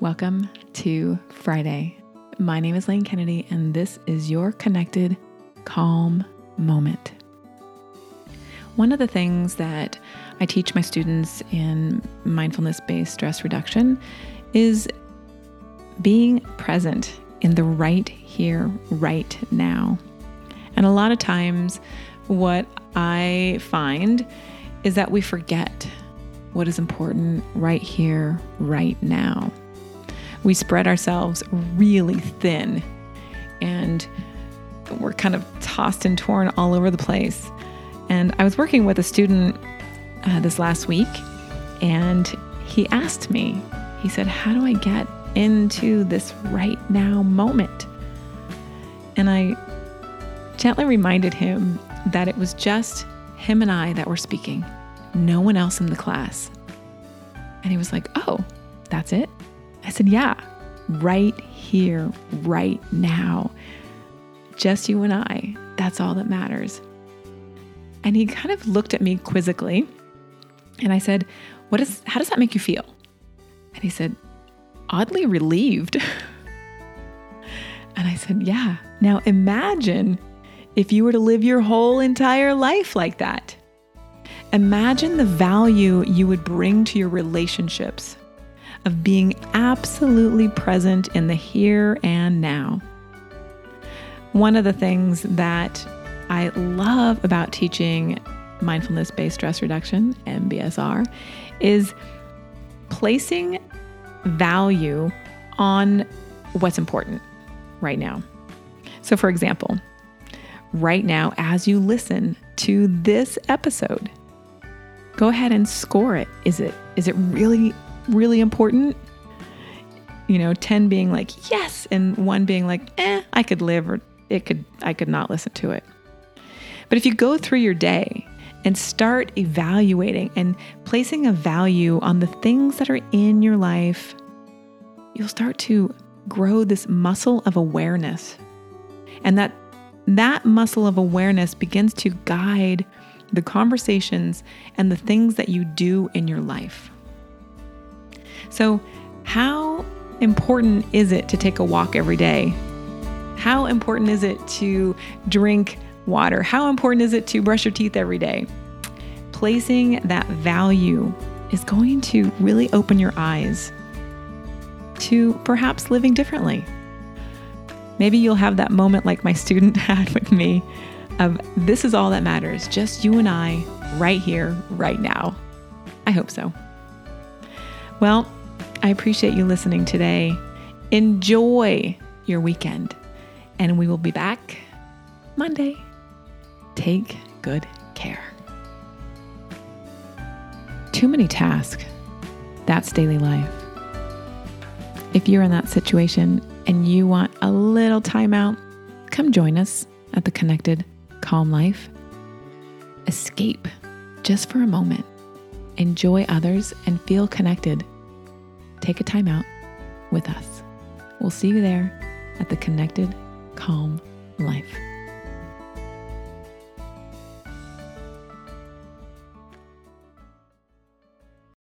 Welcome to Friday. My name is Lane Kennedy, and this is your connected, calm moment. One of the things that I teach my students in mindfulness based stress reduction is being present in the right here, right now. And a lot of times, what I find is that we forget what is important right here, right now we spread ourselves really thin and we're kind of tossed and torn all over the place. And I was working with a student uh, this last week, and he asked me, he said, How do I get into this right now moment? And I gently reminded him that it was just him and I that were speaking, no one else in the class. And he was like, Oh, that's it? I said, Yeah, right here, right now. Just you and I. That's all that matters. And he kind of looked at me quizzically. And I said, What is how does that make you feel? And he said, oddly relieved. and I said, Yeah. Now imagine if you were to live your whole entire life like that. Imagine the value you would bring to your relationships of being absolutely present in the here and now. One of the things that I love about teaching mindfulness based stress reduction, MBSR, is placing value on what's important right now. So, for example, right now, as you listen to this episode, go ahead and score it. Is it is it really really important. You know, 10 being like, yes, and one being like, eh, I could live or it could I could not listen to it. But if you go through your day and start evaluating and placing a value on the things that are in your life, you'll start to grow this muscle of awareness. And that that muscle of awareness begins to guide the conversations and the things that you do in your life. So, how important is it to take a walk every day? How important is it to drink water? How important is it to brush your teeth every day? Placing that value is going to really open your eyes to perhaps living differently. Maybe you'll have that moment like my student had with me of this is all that matters, just you and I, right here, right now. I hope so. Well, I appreciate you listening today. Enjoy your weekend, and we will be back Monday. Take good care. Too many tasks. That's daily life. If you're in that situation and you want a little time out, come join us at the Connected Calm Life. Escape just for a moment. Enjoy others and feel connected take a time out with us. We'll see you there at the Connected Calm Life.